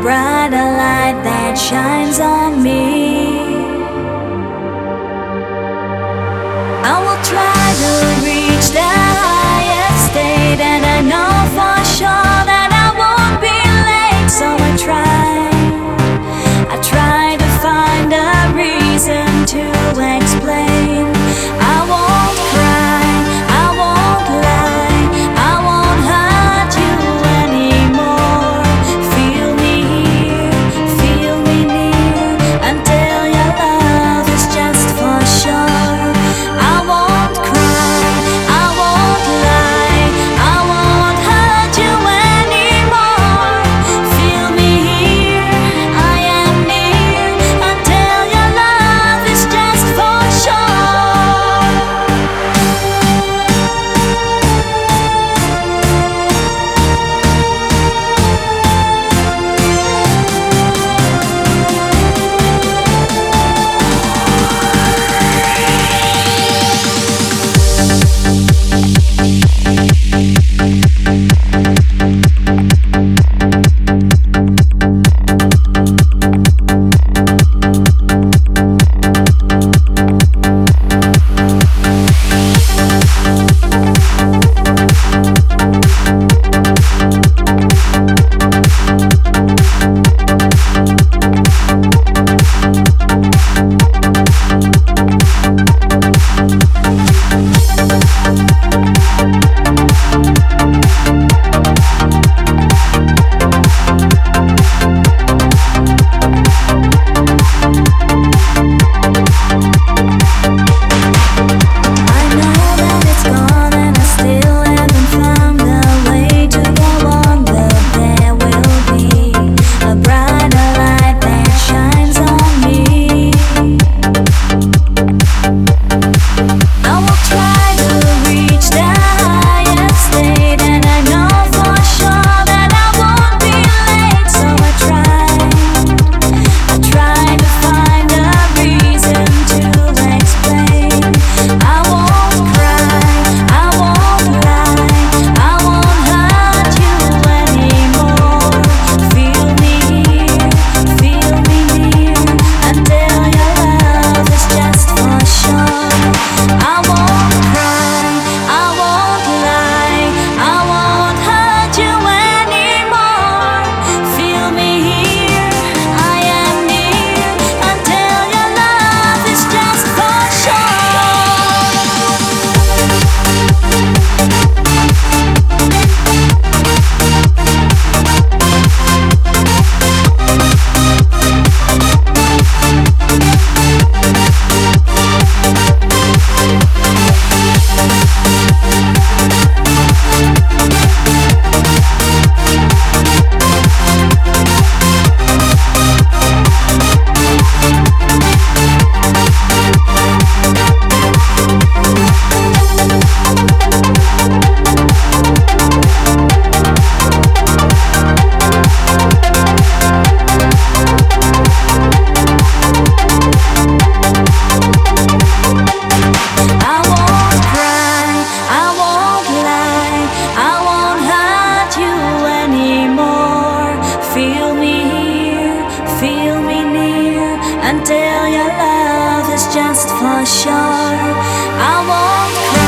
brighter light that shines on me. I will try to. until your love is just for sure. I won't.